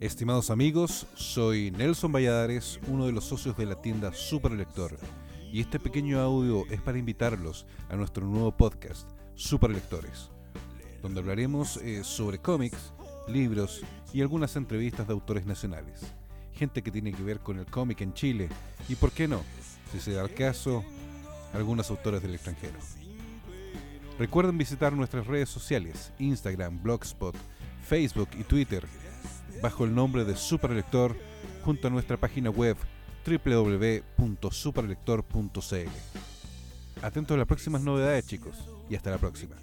Estimados amigos, soy Nelson Valladares, uno de los socios de la tienda Superlector, y este pequeño audio es para invitarlos a nuestro nuevo podcast, Superlectores, donde hablaremos eh, sobre cómics, libros y algunas entrevistas de autores nacionales, gente que tiene que ver con el cómic en Chile y, por qué no, si se da el caso, algunos autores del extranjero. Recuerden visitar nuestras redes sociales, Instagram, Blogspot, Facebook y Twitter, bajo el nombre de Superlector, junto a nuestra página web www.superlector.cl. Atentos a las próximas novedades chicos, y hasta la próxima.